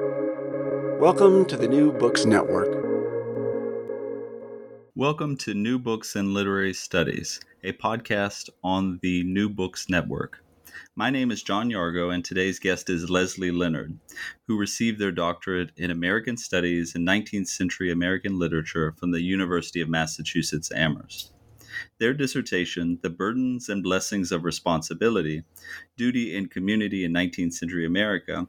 Welcome to the New Books Network. Welcome to New Books and Literary Studies, a podcast on the New Books Network. My name is John Yargo, and today's guest is Leslie Leonard, who received their doctorate in American Studies and 19th Century American Literature from the University of Massachusetts Amherst. Their dissertation, The Burdens and Blessings of Responsibility Duty and Community in 19th Century America,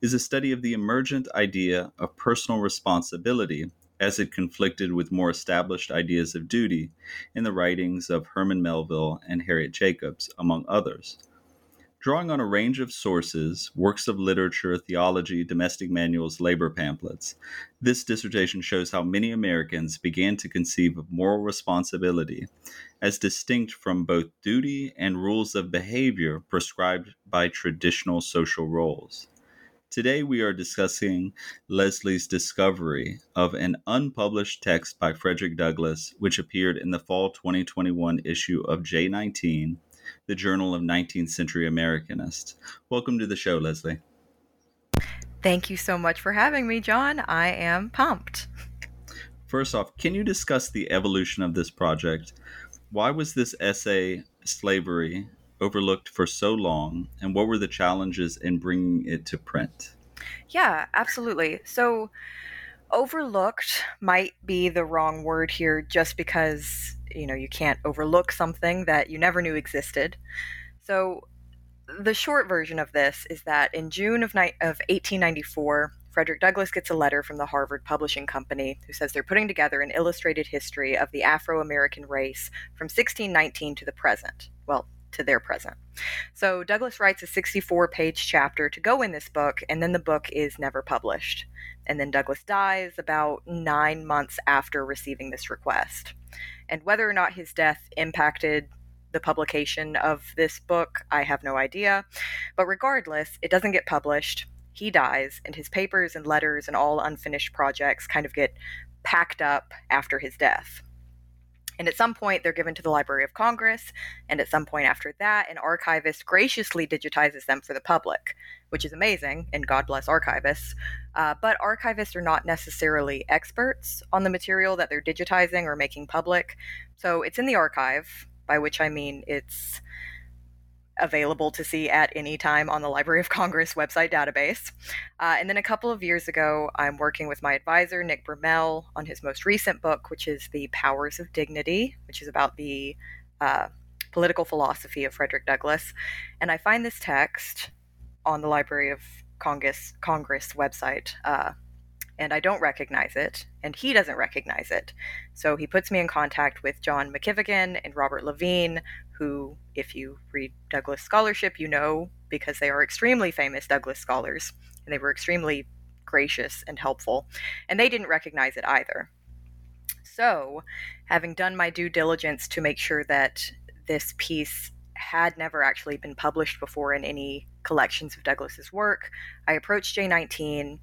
is a study of the emergent idea of personal responsibility as it conflicted with more established ideas of duty in the writings of Herman Melville and Harriet Jacobs, among others. Drawing on a range of sources, works of literature, theology, domestic manuals, labor pamphlets, this dissertation shows how many Americans began to conceive of moral responsibility as distinct from both duty and rules of behavior prescribed by traditional social roles. Today, we are discussing Leslie's discovery of an unpublished text by Frederick Douglass, which appeared in the fall 2021 issue of J19, the Journal of 19th Century Americanists. Welcome to the show, Leslie. Thank you so much for having me, John. I am pumped. First off, can you discuss the evolution of this project? Why was this essay, Slavery, overlooked for so long, and what were the challenges in bringing it to print? Yeah, absolutely. So, overlooked might be the wrong word here just because, you know, you can't overlook something that you never knew existed. So, the short version of this is that in June of, ni- of 1894, Frederick Douglass gets a letter from the Harvard Publishing Company who says they're putting together an illustrated history of the Afro American race from 1619 to the present. Well, to their present. So Douglass writes a 64 page chapter to go in this book, and then the book is never published. And then Douglass dies about nine months after receiving this request. And whether or not his death impacted the publication of this book, I have no idea. But regardless, it doesn't get published. He dies, and his papers and letters and all unfinished projects kind of get packed up after his death. And at some point, they're given to the Library of Congress. And at some point after that, an archivist graciously digitizes them for the public, which is amazing. And God bless archivists. Uh, but archivists are not necessarily experts on the material that they're digitizing or making public. So it's in the archive, by which I mean it's available to see at any time on the Library of Congress website database. Uh, and then a couple of years ago, I'm working with my advisor, Nick Bromell, on his most recent book, which is The Powers of Dignity, which is about the uh, political philosophy of Frederick Douglass. And I find this text on the Library of Congress, Congress website. Uh, and I don't recognize it, and he doesn't recognize it. So he puts me in contact with John McKivigan and Robert Levine, who, if you read Douglass scholarship, you know because they are extremely famous Douglass scholars, and they were extremely gracious and helpful, and they didn't recognize it either. So, having done my due diligence to make sure that this piece had never actually been published before in any collections of Douglass's work, I approached J19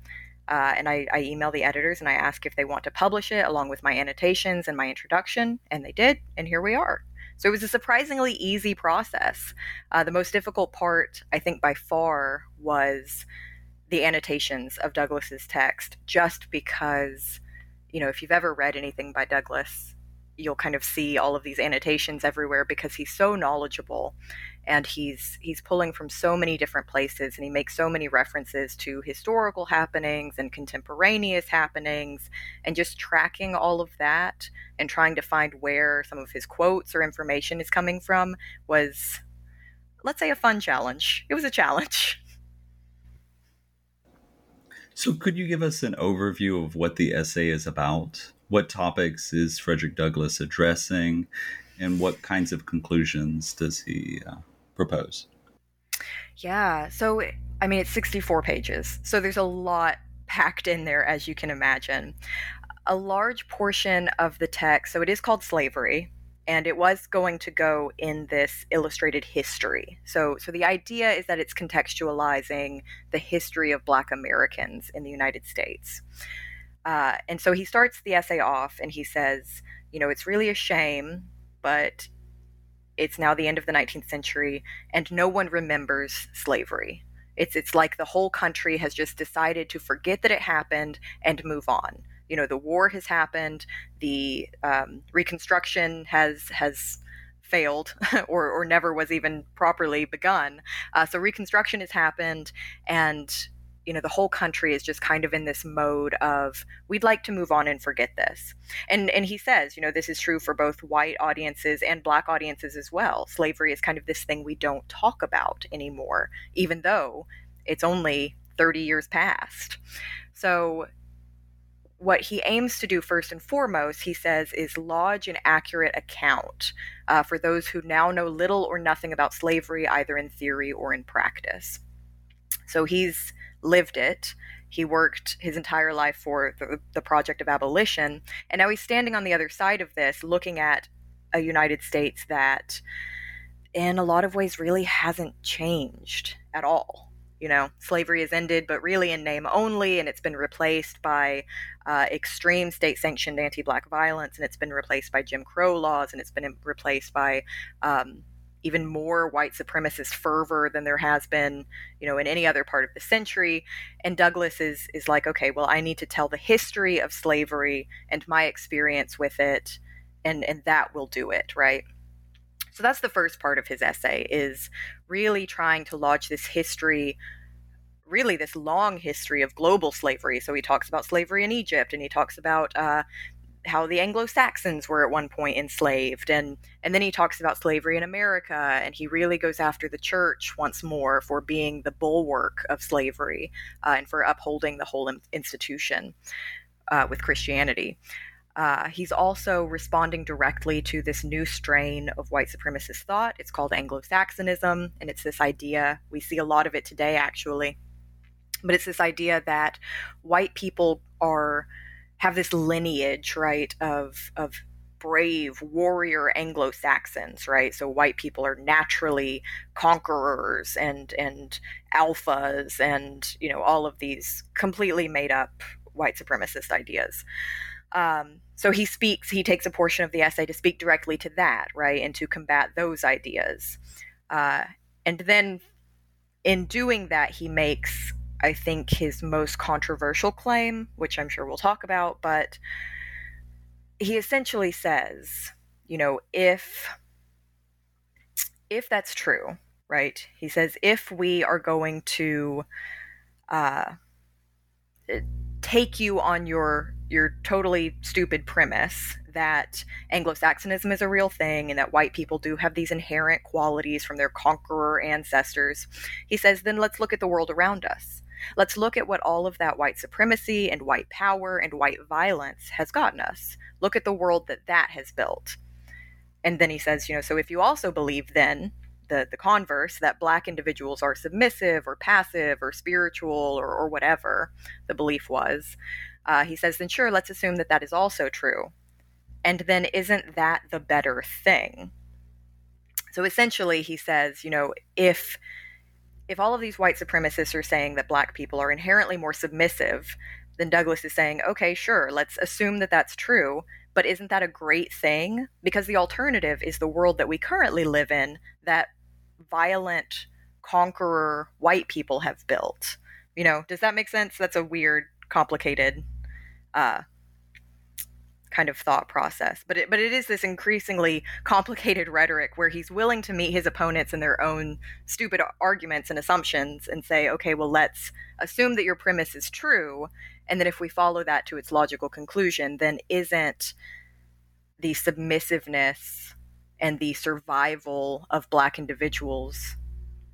uh, and I, I email the editors and I ask if they want to publish it along with my annotations and my introduction, and they did, and here we are. So it was a surprisingly easy process. Uh, the most difficult part, I think, by far, was the annotations of Douglass's text, just because, you know, if you've ever read anything by Douglass, you'll kind of see all of these annotations everywhere because he's so knowledgeable and he's he's pulling from so many different places and he makes so many references to historical happenings and contemporaneous happenings and just tracking all of that and trying to find where some of his quotes or information is coming from was let's say a fun challenge. It was a challenge. So could you give us an overview of what the essay is about? What topics is frederick douglass addressing? And what kinds of conclusions does he uh, propose? Yeah. So, I mean, it's 64 pages. So there's a lot packed in there, as you can imagine. A large portion of the text, so it is called Slavery, and it was going to go in this illustrated history. So, so the idea is that it's contextualizing the history of Black Americans in the United States. Uh, and so he starts the essay off and he says, you know, it's really a shame, but it's now the end of the 19th century, and no one remembers slavery. It's it's like the whole country has just decided to forget that it happened and move on. You know, the war has happened, the um, Reconstruction has has failed or, or never was even properly begun. Uh, so Reconstruction has happened, and you know the whole country is just kind of in this mode of we'd like to move on and forget this. And and he says you know this is true for both white audiences and black audiences as well. Slavery is kind of this thing we don't talk about anymore even though it's only 30 years past. So what he aims to do first and foremost, he says, is lodge an accurate account uh, for those who now know little or nothing about slavery, either in theory or in practice. So he's lived it. He worked his entire life for the, the project of abolition. And now he's standing on the other side of this, looking at a United States that, in a lot of ways, really hasn't changed at all. You know, slavery has ended, but really in name only, and it's been replaced by uh, extreme state sanctioned anti black violence, and it's been replaced by Jim Crow laws, and it's been replaced by um, even more white supremacist fervor than there has been, you know, in any other part of the century. And Douglass is is like, okay, well, I need to tell the history of slavery and my experience with it, and and that will do it, right? So that's the first part of his essay is really trying to lodge this history really this long history of global slavery. So he talks about slavery in Egypt, and he talks about uh, how the Anglo-Saxons were at one point enslaved and and then he talks about slavery in America and he really goes after the church once more for being the bulwark of slavery uh, and for upholding the whole institution uh, with Christianity. Uh, he's also responding directly to this new strain of white supremacist thought. It's called Anglo Saxonism, and it's this idea, we see a lot of it today actually, but it's this idea that white people are have this lineage, right, of of brave warrior Anglo-Saxons, right? So white people are naturally conquerors and and alphas and you know all of these completely made up white supremacist ideas. Um, so he speaks, he takes a portion of the essay to speak directly to that, right, and to combat those ideas. Uh, and then in doing that, he makes I think, his most controversial claim, which I'm sure we'll talk about, but he essentially says, you know, if if that's true, right? He says if we are going to uh, take you on your your totally stupid premise that Anglo-Saxonism is a real thing and that white people do have these inherent qualities from their conqueror ancestors. He says then let's look at the world around us. Let's look at what all of that white supremacy and white power and white violence has gotten us. Look at the world that that has built. And then he says, you know, so if you also believe then the, the converse that black individuals are submissive or passive or spiritual or, or whatever the belief was, uh, he says, then sure, let's assume that that is also true. And then isn't that the better thing? So essentially, he says, you know, if if all of these white supremacists are saying that black people are inherently more submissive, then Douglass is saying, okay, sure, let's assume that that's true, but isn't that a great thing? Because the alternative is the world that we currently live in that violent conqueror white people have built. You know, does that make sense? That's a weird, complicated uh, kind of thought process. But it, but it is this increasingly complicated rhetoric where he's willing to meet his opponents in their own stupid arguments and assumptions and say, okay, well, let's assume that your premise is true. And then if we follow that to its logical conclusion, then isn't the submissiveness and the survival of black individuals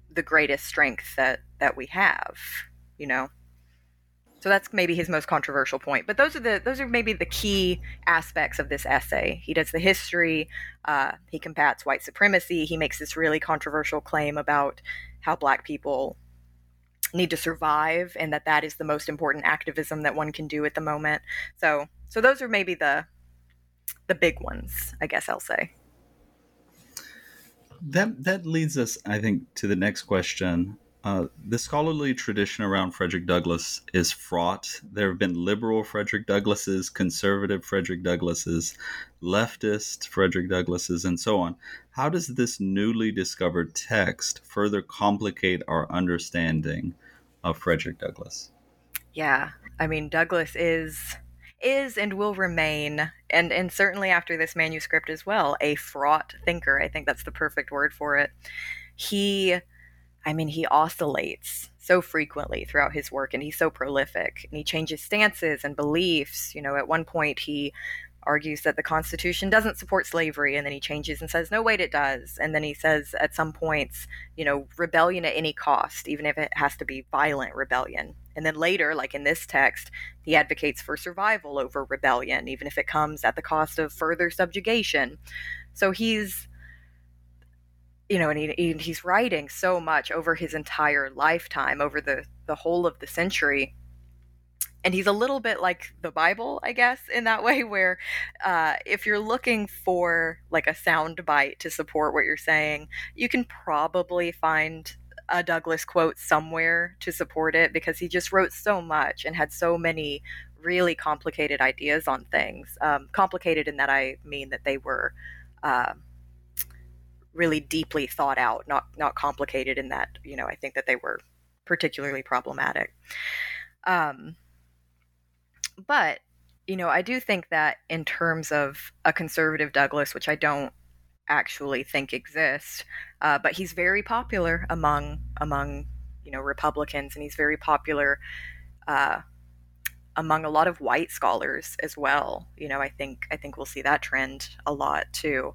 the greatest strength that that we have, you know? So that's maybe his most controversial point. But those are the those are maybe the key aspects of this essay. He does the history. Uh, he combats white supremacy. He makes this really controversial claim about how black people need to survive and that that is the most important activism that one can do at the moment. So so those are maybe the the big ones, I guess I'll say. That that leads us, I think, to the next question Uh, the scholarly tradition around Frederick Douglass is fraught. There have been liberal Frederick Douglasses, conservative Frederick Douglasses, leftist Frederick Douglasses, and so on. How does this newly discovered text further complicate our understanding of Frederick Douglass? Yeah, I mean, Douglass is is and will remain and and certainly after this manuscript as well a fraught thinker i think that's the perfect word for it he I mean, he oscillates so frequently throughout his work and he's so prolific and he changes stances and beliefs. You know, at one point he argues that the Constitution doesn't support slavery, and then he changes and says, no, wait, it does. And then he says at some points, you know, rebellion at any cost, even if it has to be violent rebellion. And then later, like in this text, he advocates for survival over rebellion, even if it comes at the cost of further subjugation. So he's you know, and he, he's writing so much over his entire lifetime, over the the whole of the century. And he's a little bit like the Bible, I guess, in that way, where uh, if you're looking for like a sound bite to support what you're saying, you can probably find a Douglass quote somewhere to support it because he just wrote so much and had so many really complicated ideas on things. Um, complicated in that I mean that they were. Uh, really deeply thought out, not not complicated in that, you know, I think that they were particularly problematic. Um, but you know, I do think that in terms of a conservative Douglass, which I don't actually think exists, uh, but he's very popular among among you know Republicans, and he's very popular uh, among a lot of white scholars as well. You know, I think I think we'll see that trend a lot too.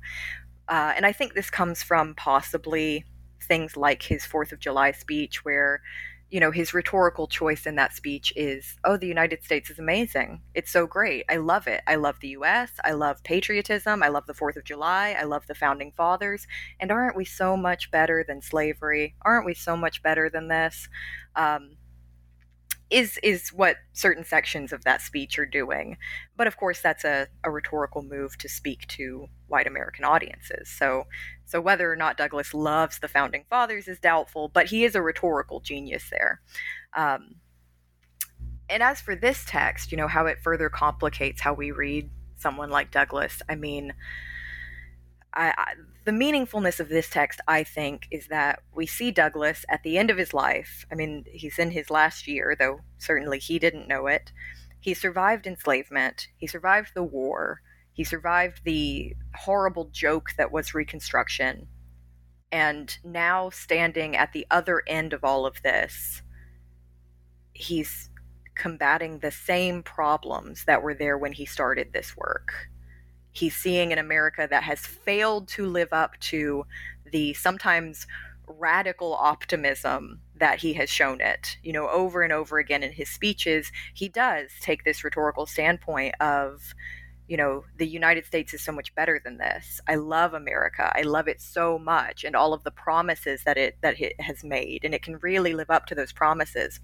Uh, and I think this comes from possibly things like his Fourth of July speech, where you know his rhetorical choice in that speech is oh the united states is amazing. It's so great. I love it. I love the us i love patriotism. I love the 4th of july. I love the founding fathers. And aren't we so much better than slavery? Aren't we so much better than this? Um, is is what certain sections of that speech are doing. But of course, that's a, a rhetorical move to speak to white American audiences. So so whether or not Douglass loves the founding fathers is doubtful, but he is a rhetorical genius there. Um, and as for this text, you know how it further complicates how we read someone like Douglass. I mean, I, I, the meaningfulness of this text, I think, is that we see Douglass at the end of his life. I mean, he's in his last year, though certainly he didn't know it. He survived enslavement, he survived the war, he survived the horrible joke that was Reconstruction. And now, standing at the other end of all of this, he's combating the same problems that were there when he started this work he's seeing an America that has failed to live up to the sometimes radical optimism that he has shown it. You know, over and over again in his speeches, he does take this rhetorical standpoint of, you know, the United States is so much better than this. I love America. I love it so much and all of the promises that it that it has made and it can really live up to those promises.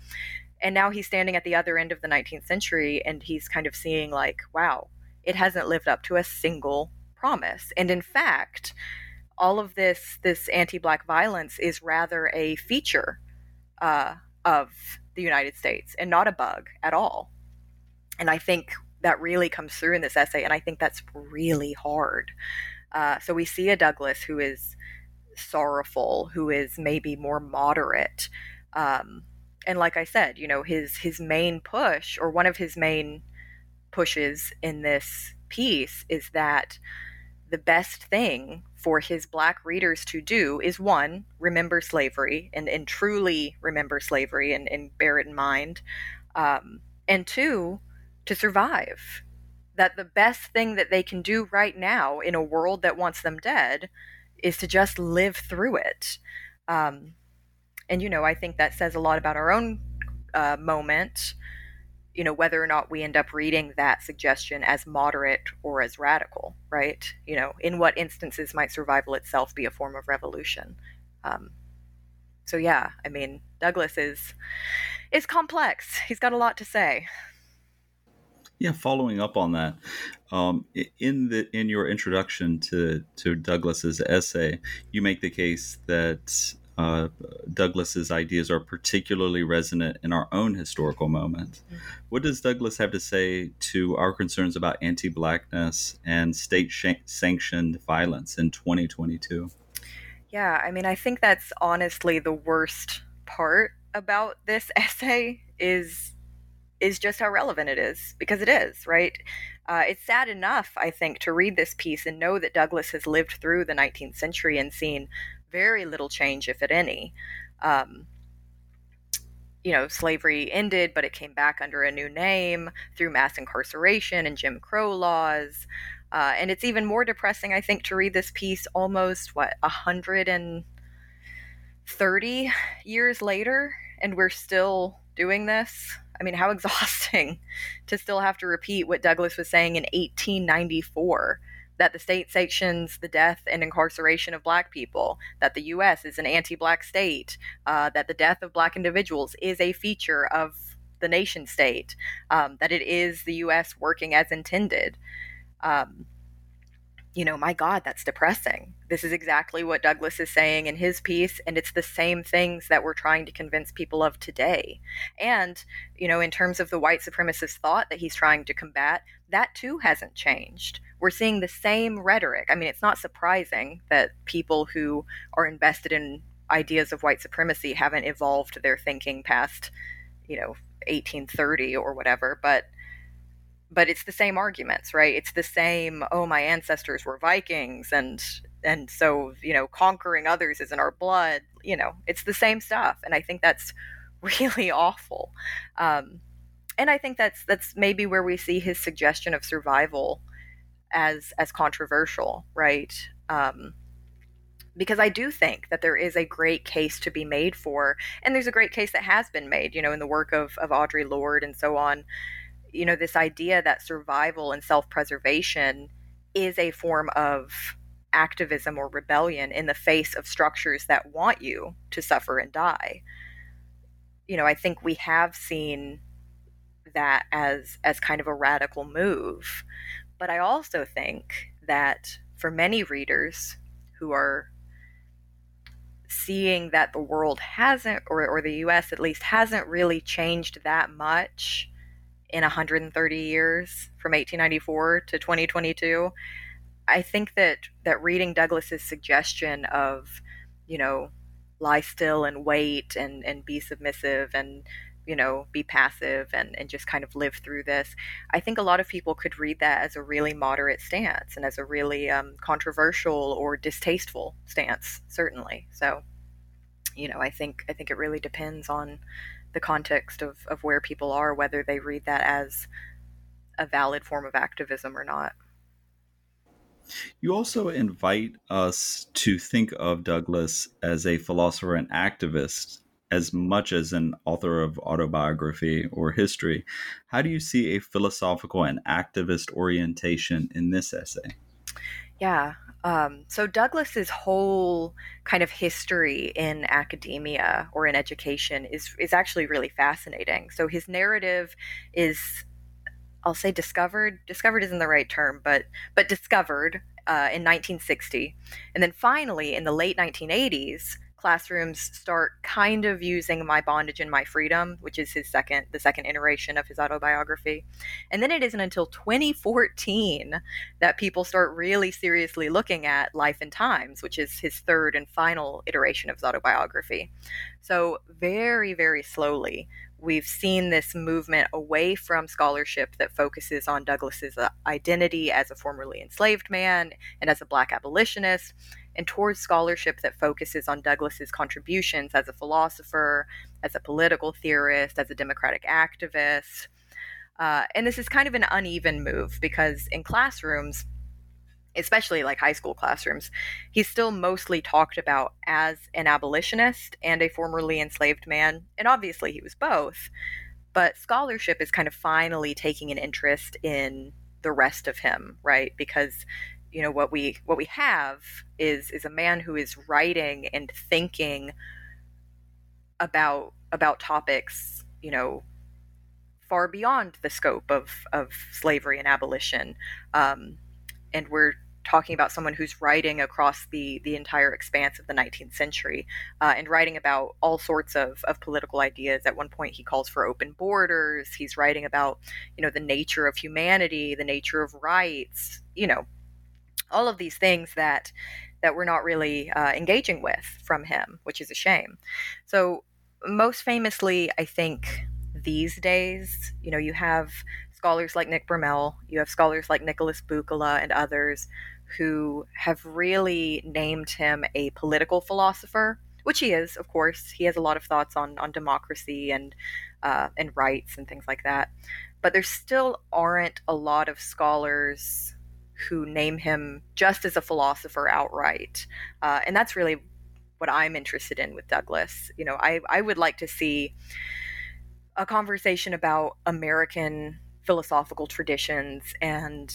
And now he's standing at the other end of the 19th century and he's kind of seeing like, wow, it hasn't lived up to a single promise. And in fact, all of this this anti-black violence is rather a feature uh, of the United States and not a bug at all. And I think that really comes through in this essay, and I think that's really hard. Uh, so we see a Douglass who is sorrowful, who is maybe more moderate, um, and like I said, you know, his his main push or one of his main pushes in this piece is that the best thing for his black readers to do is one, remember slavery and, and truly remember slavery and, and bear it in mind. Um, and two, to survive. That the best thing that they can do right now in a world that wants them dead is to just live through it. Um, and, you know, I think that says a lot about our own uh, moment you know whether or not we end up reading that suggestion as moderate or as radical right? You know in what instances might survival itself be a form of revolution? Um, so yeah i mean douglass is is complex. He's got a lot to say. Yeah following up on that um, in the in your introduction to to douglass's essay you make the case that uh, Douglass's ideas are particularly resonant in our own historical moment. Mm-hmm. What does Douglass have to say to our concerns about anti-blackness and state-sanctioned violence in 2022? Yeah, I mean, I think that's honestly the worst part about this essay is is just how relevant it is because it is right uh, it's sad enough i think to read this piece and know that douglass has lived through the 19th century and seen very little change, if at any. Um, you know, slavery ended, but it came back under a new name through mass incarceration and Jim Crow laws. Uh, and it's even more depressing, I think, to read this piece almost, what, 130 years later, and we're still doing this. I mean, how exhausting to still have to repeat what Douglass was saying in 1894 that the state sanctions the death and incarceration of black people, that the U.S. is an anti black state, uh, that the death of black individuals is a feature of the nation state, um, that it is the U.S. working as intended. Um, you know, my God, that's depressing. This is exactly what Douglass is saying in his piece, and it's the same things that we're trying to convince people of today. And, you know, in terms of the white supremacist thought that he's trying to combat, that too hasn't changed. We're seeing the same rhetoric. I mean, it's not surprising that people who are invested in ideas of white supremacy haven't evolved their thinking past, you know, 1830 or whatever, but but it's the same arguments, right? It's the same, oh, my ancestors were Vikings and and so, you know, conquering others is in our blood, you know, it's the same stuff. And I think that's really awful. Um, and I think that's that's maybe where we see his suggestion of survival as as controversial, right? Um, because I do think that there is a great case to be made for, and there's a great case that has been made, you know, in the work of of Audre Lorde and so on, you know this idea that survival and self-preservation is a form of activism or rebellion in the face of structures that want you to suffer and die you know i think we have seen that as as kind of a radical move but i also think that for many readers who are seeing that the world hasn't or, or the us at least hasn't really changed that much in 130 years from 1894 to 2022 i think that that reading douglass's suggestion of you know lie still and wait and and be submissive and you know be passive and and just kind of live through this i think a lot of people could read that as a really moderate stance and as a really um, controversial or distasteful stance certainly so you know i think i think it really depends on the context of, of where people are, whether they read that as a valid form of activism or not. You also invite us to think of Douglass as a philosopher and activist as much as an author of autobiography or history. How do you see a philosophical and activist orientation in this essay? Yeah, um, so Douglass's whole kind of history in academia or in education is is actually really fascinating. So his narrative is, I'll say, discovered. Discovered isn't the right term, but but discovered uh, in 1960, and then finally in the late 1980s classrooms start kind of using my bondage and my freedom which is his second the second iteration of his autobiography. And then it isn't until 2014 that people start really seriously looking at life and times which is his third and final iteration of his autobiography. So very very slowly we've seen this movement away from scholarship that focuses on Douglass's uh, identity as a formerly enslaved man and as a black abolitionist and towards scholarship that focuses on Douglass's contributions as a philosopher, as a political theorist, as a democratic activist. Uh, and this is kind of an uneven move because in classrooms, especially like high school classrooms, he's still mostly talked about as an abolitionist and a formerly enslaved man. And obviously, he was both. But scholarship is kind of finally taking an interest in the rest of him, right? Because you know what we what we have is is a man who is writing and thinking about about topics you know far beyond the scope of of slavery and abolition um, and we're talking about someone who's writing across the the entire expanse of the 19th century uh, and writing about all sorts of, of political ideas. At one point, he calls for open borders. He's writing about you know the nature of humanity, the nature of rights. You know, all of these things that that we're not really uh, engaging with from him, which is a shame. So most famously, I think these days, you know, you have scholars like Nick Bromell, you have scholars like Nicholas Buccola and others who have really named him a political philosopher, which he is, of course. He has a lot of thoughts on on democracy and uh, and rights and things like that. But there still aren't a lot of scholars who name him just as a philosopher outright, uh, and that's really what I'm interested in with Douglass. You know, I I would like to see a conversation about American philosophical traditions and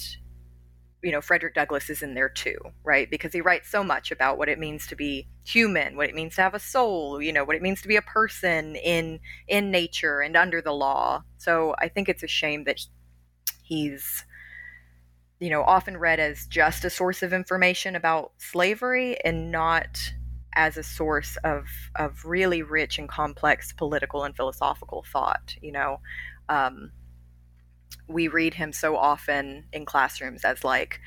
you know frederick douglass is in there too right because he writes so much about what it means to be human what it means to have a soul you know what it means to be a person in in nature and under the law so i think it's a shame that he's you know often read as just a source of information about slavery and not as a source of of really rich and complex political and philosophical thought you know um, we read him so often in classrooms as like,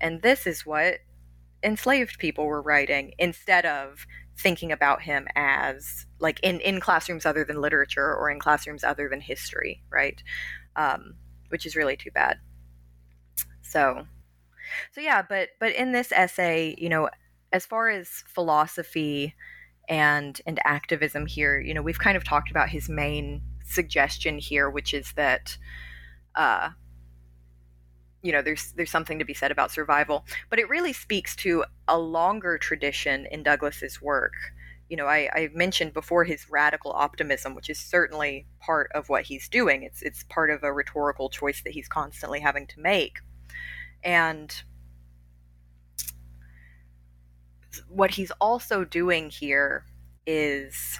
and this is what enslaved people were writing instead of thinking about him as like in, in classrooms other than literature or in classrooms other than history, right? Um, which is really too bad. So, so yeah, but but in this essay, you know, as far as philosophy and and activism here, you know, we've kind of talked about his main suggestion here, which is that uh, you know there's there's something to be said about survival but it really speaks to a longer tradition in douglass's work. You know I, I mentioned before his radical optimism which is certainly part of what he's doing. It's it's part of a rhetorical choice that he's constantly having to make and what he's also doing here is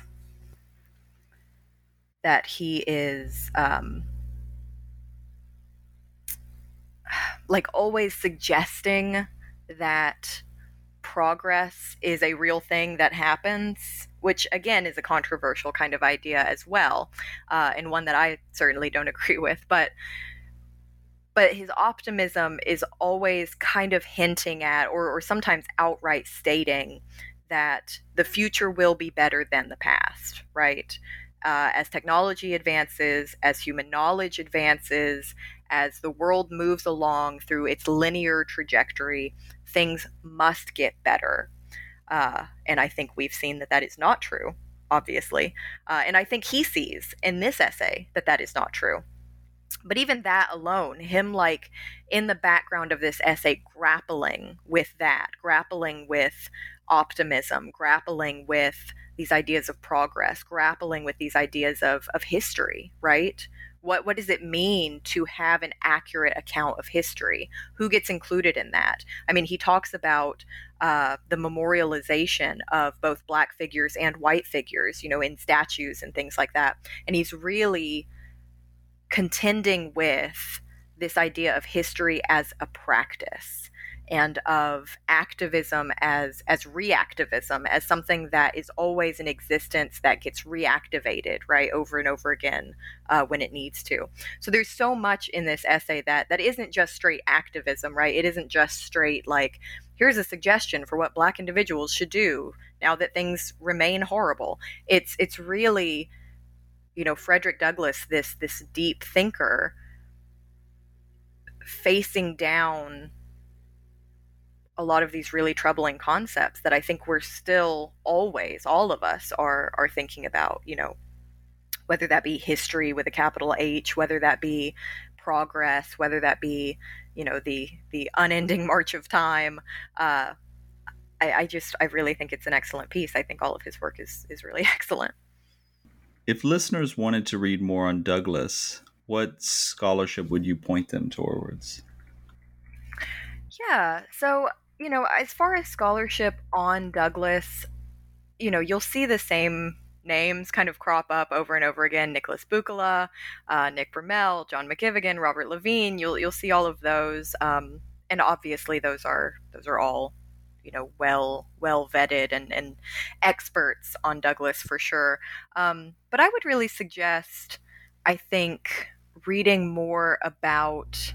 that he is um, like always suggesting that progress is a real thing that happens, which again is a controversial kind of idea as well, uh, and one that I certainly don't agree with. But but his optimism is always kind of hinting at, or, or sometimes outright stating, that the future will be better than the past, right? Uh, as technology advances, as human knowledge advances, as the world moves along through its linear trajectory, things must get better. Uh, and I think we've seen that that is not true, obviously. Uh, and I think he sees in this essay that that is not true. But even that alone, him like in the background of this essay, grappling with that, grappling with optimism, grappling with these ideas of progress, grappling with these ideas of, of history, right? what what does it mean to have an accurate account of history? Who gets included in that? I mean he talks about uh, the memorialization of both black figures and white figures you know in statues and things like that. And he's really contending with this idea of history as a practice and of activism as as reactivism as something that is always in existence that gets reactivated right over and over again uh, when it needs to. So there's so much in this essay that that isn't just straight activism right? It isn't just straight like here's a suggestion for what black individuals should do now that things remain horrible. It's it's really you know frederick douglass this this deep thinker facing down a lot of these really troubling concepts that I think we're still always, all of us are are thinking about, you know, whether that be history with a capital H, whether that be progress, whether that be, you know, the the unending march of time. Uh, I, I just I really think it's an excellent piece. I think all of his work is is really excellent. If listeners wanted to read more on Douglass, what scholarship would you point them towards? Yeah, so you know, as far as scholarship on Douglass, you know, you'll see the same names kind of crop up over and over again. Nicholas Buccola, uh, Nick Bromell, John McKivigan, Robert Levine. You'll you'll see all of those. Um, and obviously those are those are all you know well well vetted and, and experts on Douglass for sure. Um, but I would really suggest, I think, reading more about.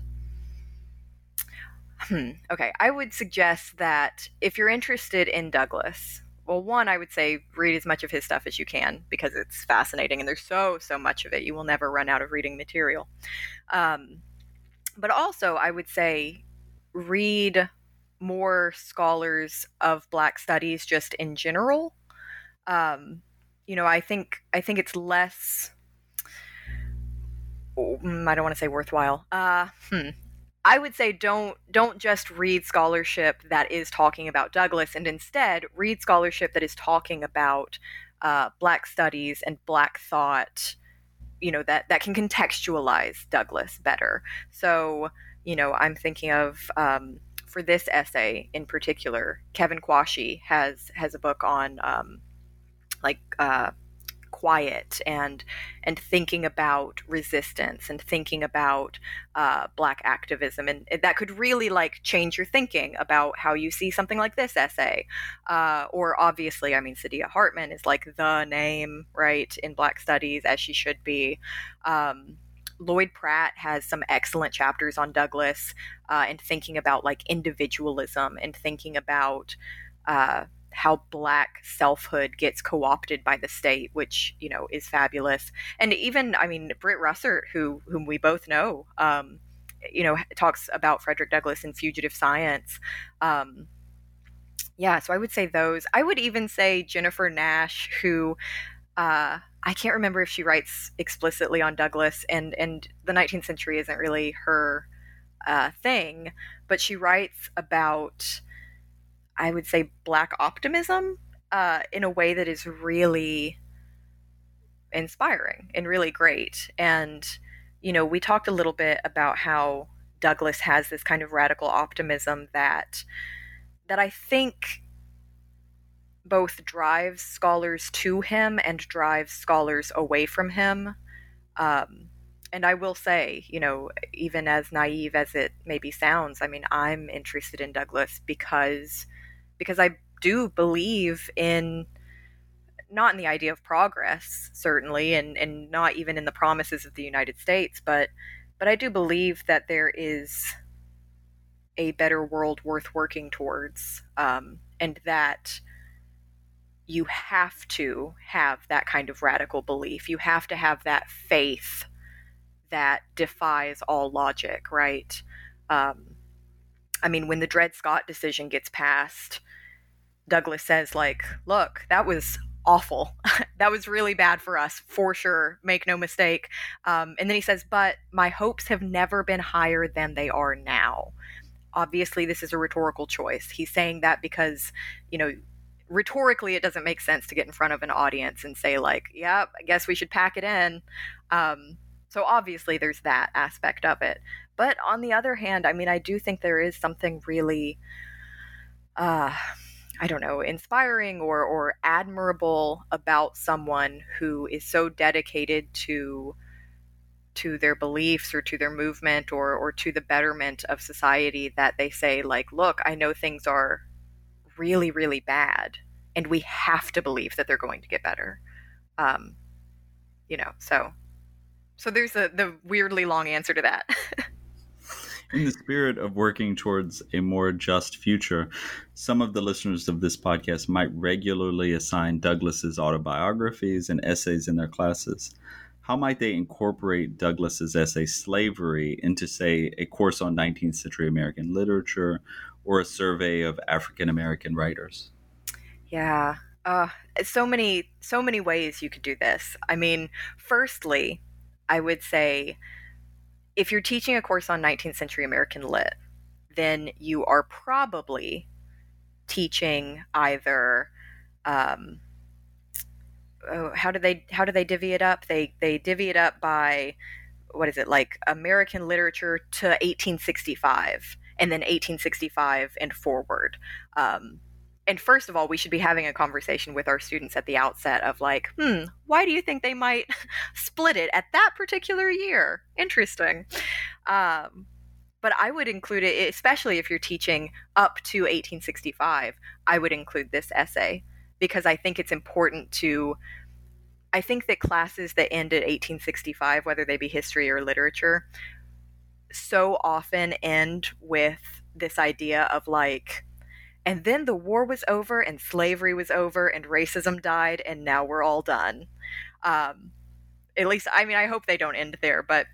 Hmm, okay, I would suggest that if you're interested in Douglass, well, one, I would say read as much of his stuff as you can because it's fascinating and there's so, so much of it. You will never run out of reading material. Um, but also, I would say read more scholars of Black studies just in general. Um, you know, I think I think it's less. Mm, I don't want to say worthwhile. Uh, hmm. I would say don't don't just read scholarship that is talking about Douglass, and instead read scholarship that is talking about uh, Black studies and Black thought. You know that that can contextualize Douglass better. So you know, I'm thinking of um, for this essay in particular, Kevin Quashie has has a book on um, like uh, quiet and and thinking about resistance and thinking about uh, black activism. And that could really like change your thinking about how you see something like this essay. Uh, or obviously i mean saidiya hartman is like the name right in black studies as she should be. Um, Lloyd Pratt has some excellent chapters on Douglass uh, and thinking about like individualism and thinking about uh, how black selfhood gets co-opted by the state, which you know is fabulous. And even, I mean, Britt Rusert, who whom we both know, um, you know, talks about Frederick Douglass in Fugitive Science. Um, yeah, so I would say those. I would even say Jennifer Nash, who uh, I can't remember if she writes explicitly on Douglass, and and the 19th century isn't really her uh, thing, but she writes about, I would say, black optimism uh, in a way that is really inspiring and really great. And you know, we talked a little bit about how Douglass has this kind of radical optimism that that I think both drives scholars to him and drives scholars away from him. Um, and I will say, you know, even as naive as it maybe sounds, I mean, I'm interested in Douglass because because I do believe in not in the idea of progress, certainly, and, and not even in the promises of the United States, but but I do believe that there is a better world worth working towards, um, and that you have to have that kind of radical belief. You have to have that faith that defies all logic, right? Um, I mean, when the Dred Scott decision gets passed, Douglass says, like, look, that was awful. that was really bad for us, for sure. Make no mistake. Um, and then he says, but my hopes have never been higher than they are now. Obviously, this is a rhetorical choice. He's saying that because, you know, rhetorically it doesn't make sense to get in front of an audience and say like yep i guess we should pack it in. Um, so obviously there's that aspect of it. But on the other hand i mean i do think there is something really uh, i don't know inspiring or or admirable about someone who is so dedicated to to their beliefs or to their movement or or to the betterment of society that they say like look i know things are really, really bad, and we have to believe that they're going to get better. Um, you know, so so there's a the weirdly long answer to that. In the spirit of working towards a more just future, some of the listeners of this podcast might regularly assign Douglass's autobiographies and essays in their classes. How might they incorporate Douglass's essay Slavery into, say, a course on 19th century American literature or a survey of African American writers? Yeah. Uh, so many so many ways you could do this. I mean, firstly, I would say if you're teaching a course on 19th century American lit, then you are probably teaching either um, oh, how do they how do they divvy it up? They they divvy it up by what is it like American literature to 1865 and then 1865 and forward. Um, and first of all, we should be having a conversation with our students at the outset of like, hmm, why do you think they might split it at that particular year? Interesting. Um, but I would include it, especially if you're teaching up to 1865. I would include this essay because I think it's important to. I think that classes that end at 1865, whether they be history or literature, so often end with this idea of like, and then the war was over and slavery was over and racism died and now we're all done. Um, at least, I mean, I hope they don't end there, but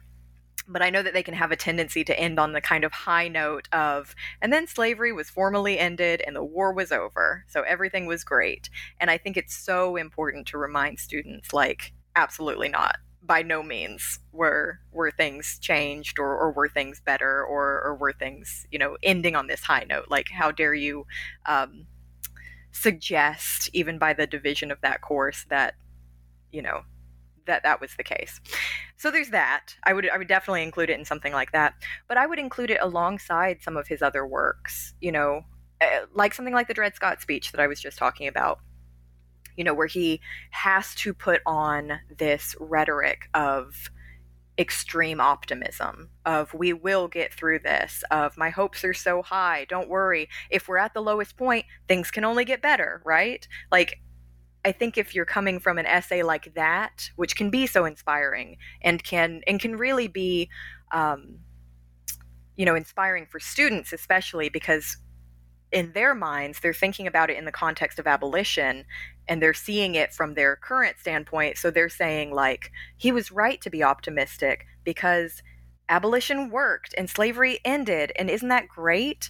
but I know that they can have a tendency to end on the kind of high note of, and then slavery was formally ended and the war was over. So everything was great. And I think it's so important to remind students like, absolutely not. By no means were were things changed or, or were things better or, or were things, you know, ending on this high note. Like how dare you um, suggest, even by the division of that course, that, you know, that that was the case. So there's that. I would I would definitely include it in something like that. But I would include it alongside some of his other works, you know, uh, like something like the Dred Scott speech that I was just talking about. You know, where he has to put on this rhetoric of extreme optimism of we will get through this of my hopes are so high don't worry. If we're at the lowest point things can only get better right? Like I think if you're coming from an essay like that, which can be so inspiring and can and can really be, um, you know, inspiring for students, especially because in their minds they're thinking about it in the context of abolition and they're seeing it from their current standpoint. So they're saying like he was right to be optimistic because abolition worked and slavery ended, and isn't that great?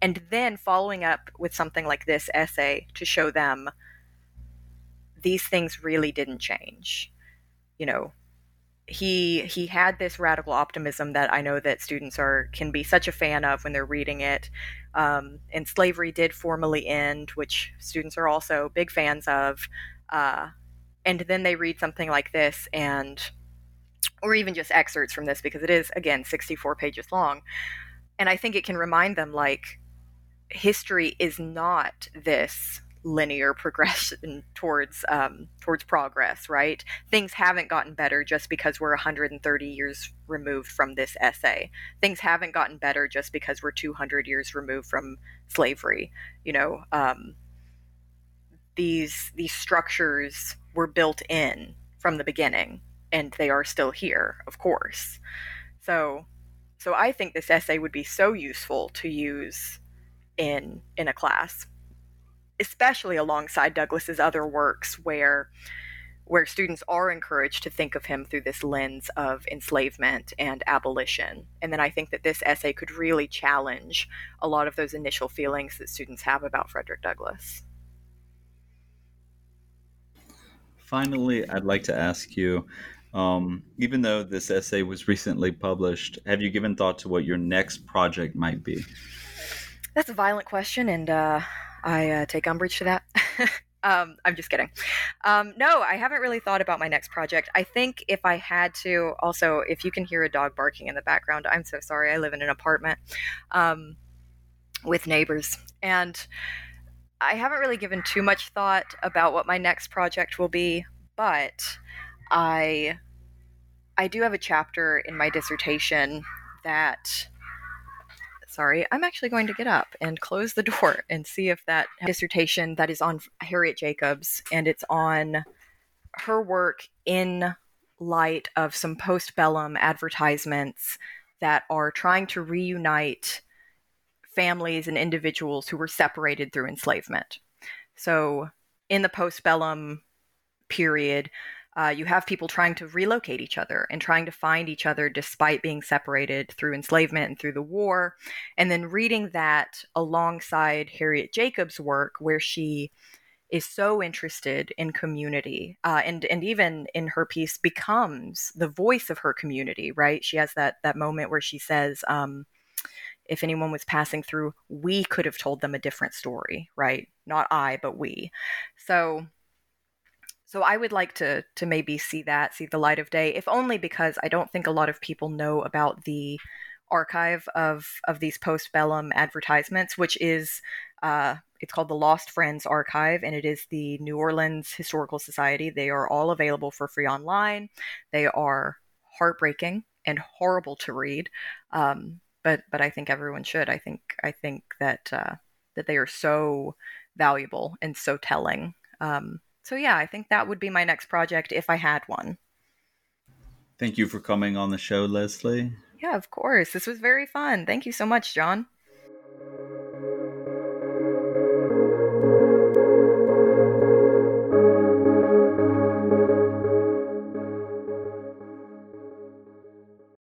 And then following up with something like this essay to show them these things really didn't change. You know, he he had this radical optimism that I know that students are can be such a fan of when they're reading it. Um, and slavery did formally end, which students are also big fans of. Uh, and then they read something like this, and or even just excerpts from this because it is again 64 pages long. And I think it can remind them like history is not this linear progression towards um, towards progress, right? Things haven't gotten better just because we're 130 years removed from this essay. Things haven't gotten better just because we're 200 years removed from slavery. You know, um, these these structures were built in from the beginning, and they are still here, of course. So, so I think this essay would be so useful to use in in a class especially alongside Douglass's other works where where students are encouraged to think of him through this lens of enslavement and abolition. And then I think that this essay could really challenge a lot of those initial feelings that students have about Frederick Douglass. Finally, I'd like to ask you um, even though this essay was recently published, have you given thought to what your next project might be? That's a violent question, and uh, I uh, take umbrage to that. um, I'm just kidding. Um, no, I haven't really thought about my next project. I think if I had to, also, if you can hear a dog barking in the background, I'm so sorry. I live in an apartment um, with neighbors. And I haven't really given too much thought about what my next project will be, but I I do have a chapter in my dissertation that sorry, I'm actually going to get up and close the door and see if that dissertation that is on Harriet Jacobs and it's on her work in light of some postbellum advertisements that are trying to reunite families and individuals who were separated through enslavement. So, in the postbellum period, uh, you have people trying to relocate each other and trying to find each other despite being separated through enslavement and through the war. And then reading that alongside Harriet Jacobs' work, where she is so interested in community uh, and and even in her piece becomes the voice of her community right? She has that that moment where she says um, if anyone was passing through we could have told them a different story right? Not i but we. So so I would like to to maybe see that see the light of day, if only because I don't think a lot of people know about the archive of of these postbellum advertisements, which is uh, it's called the Lost Friends Archive, and it is the New Orleans Historical Society. They are all available for free online. They are heartbreaking and horrible to read. Um, but but I think everyone should. I think I think that uh, that they are so valuable and so telling. Um, so yeah, I think that would be my next project if I had one. Thank you for coming on the show, Leslie. Yeah, of course. This was very fun. Thank you so much, John.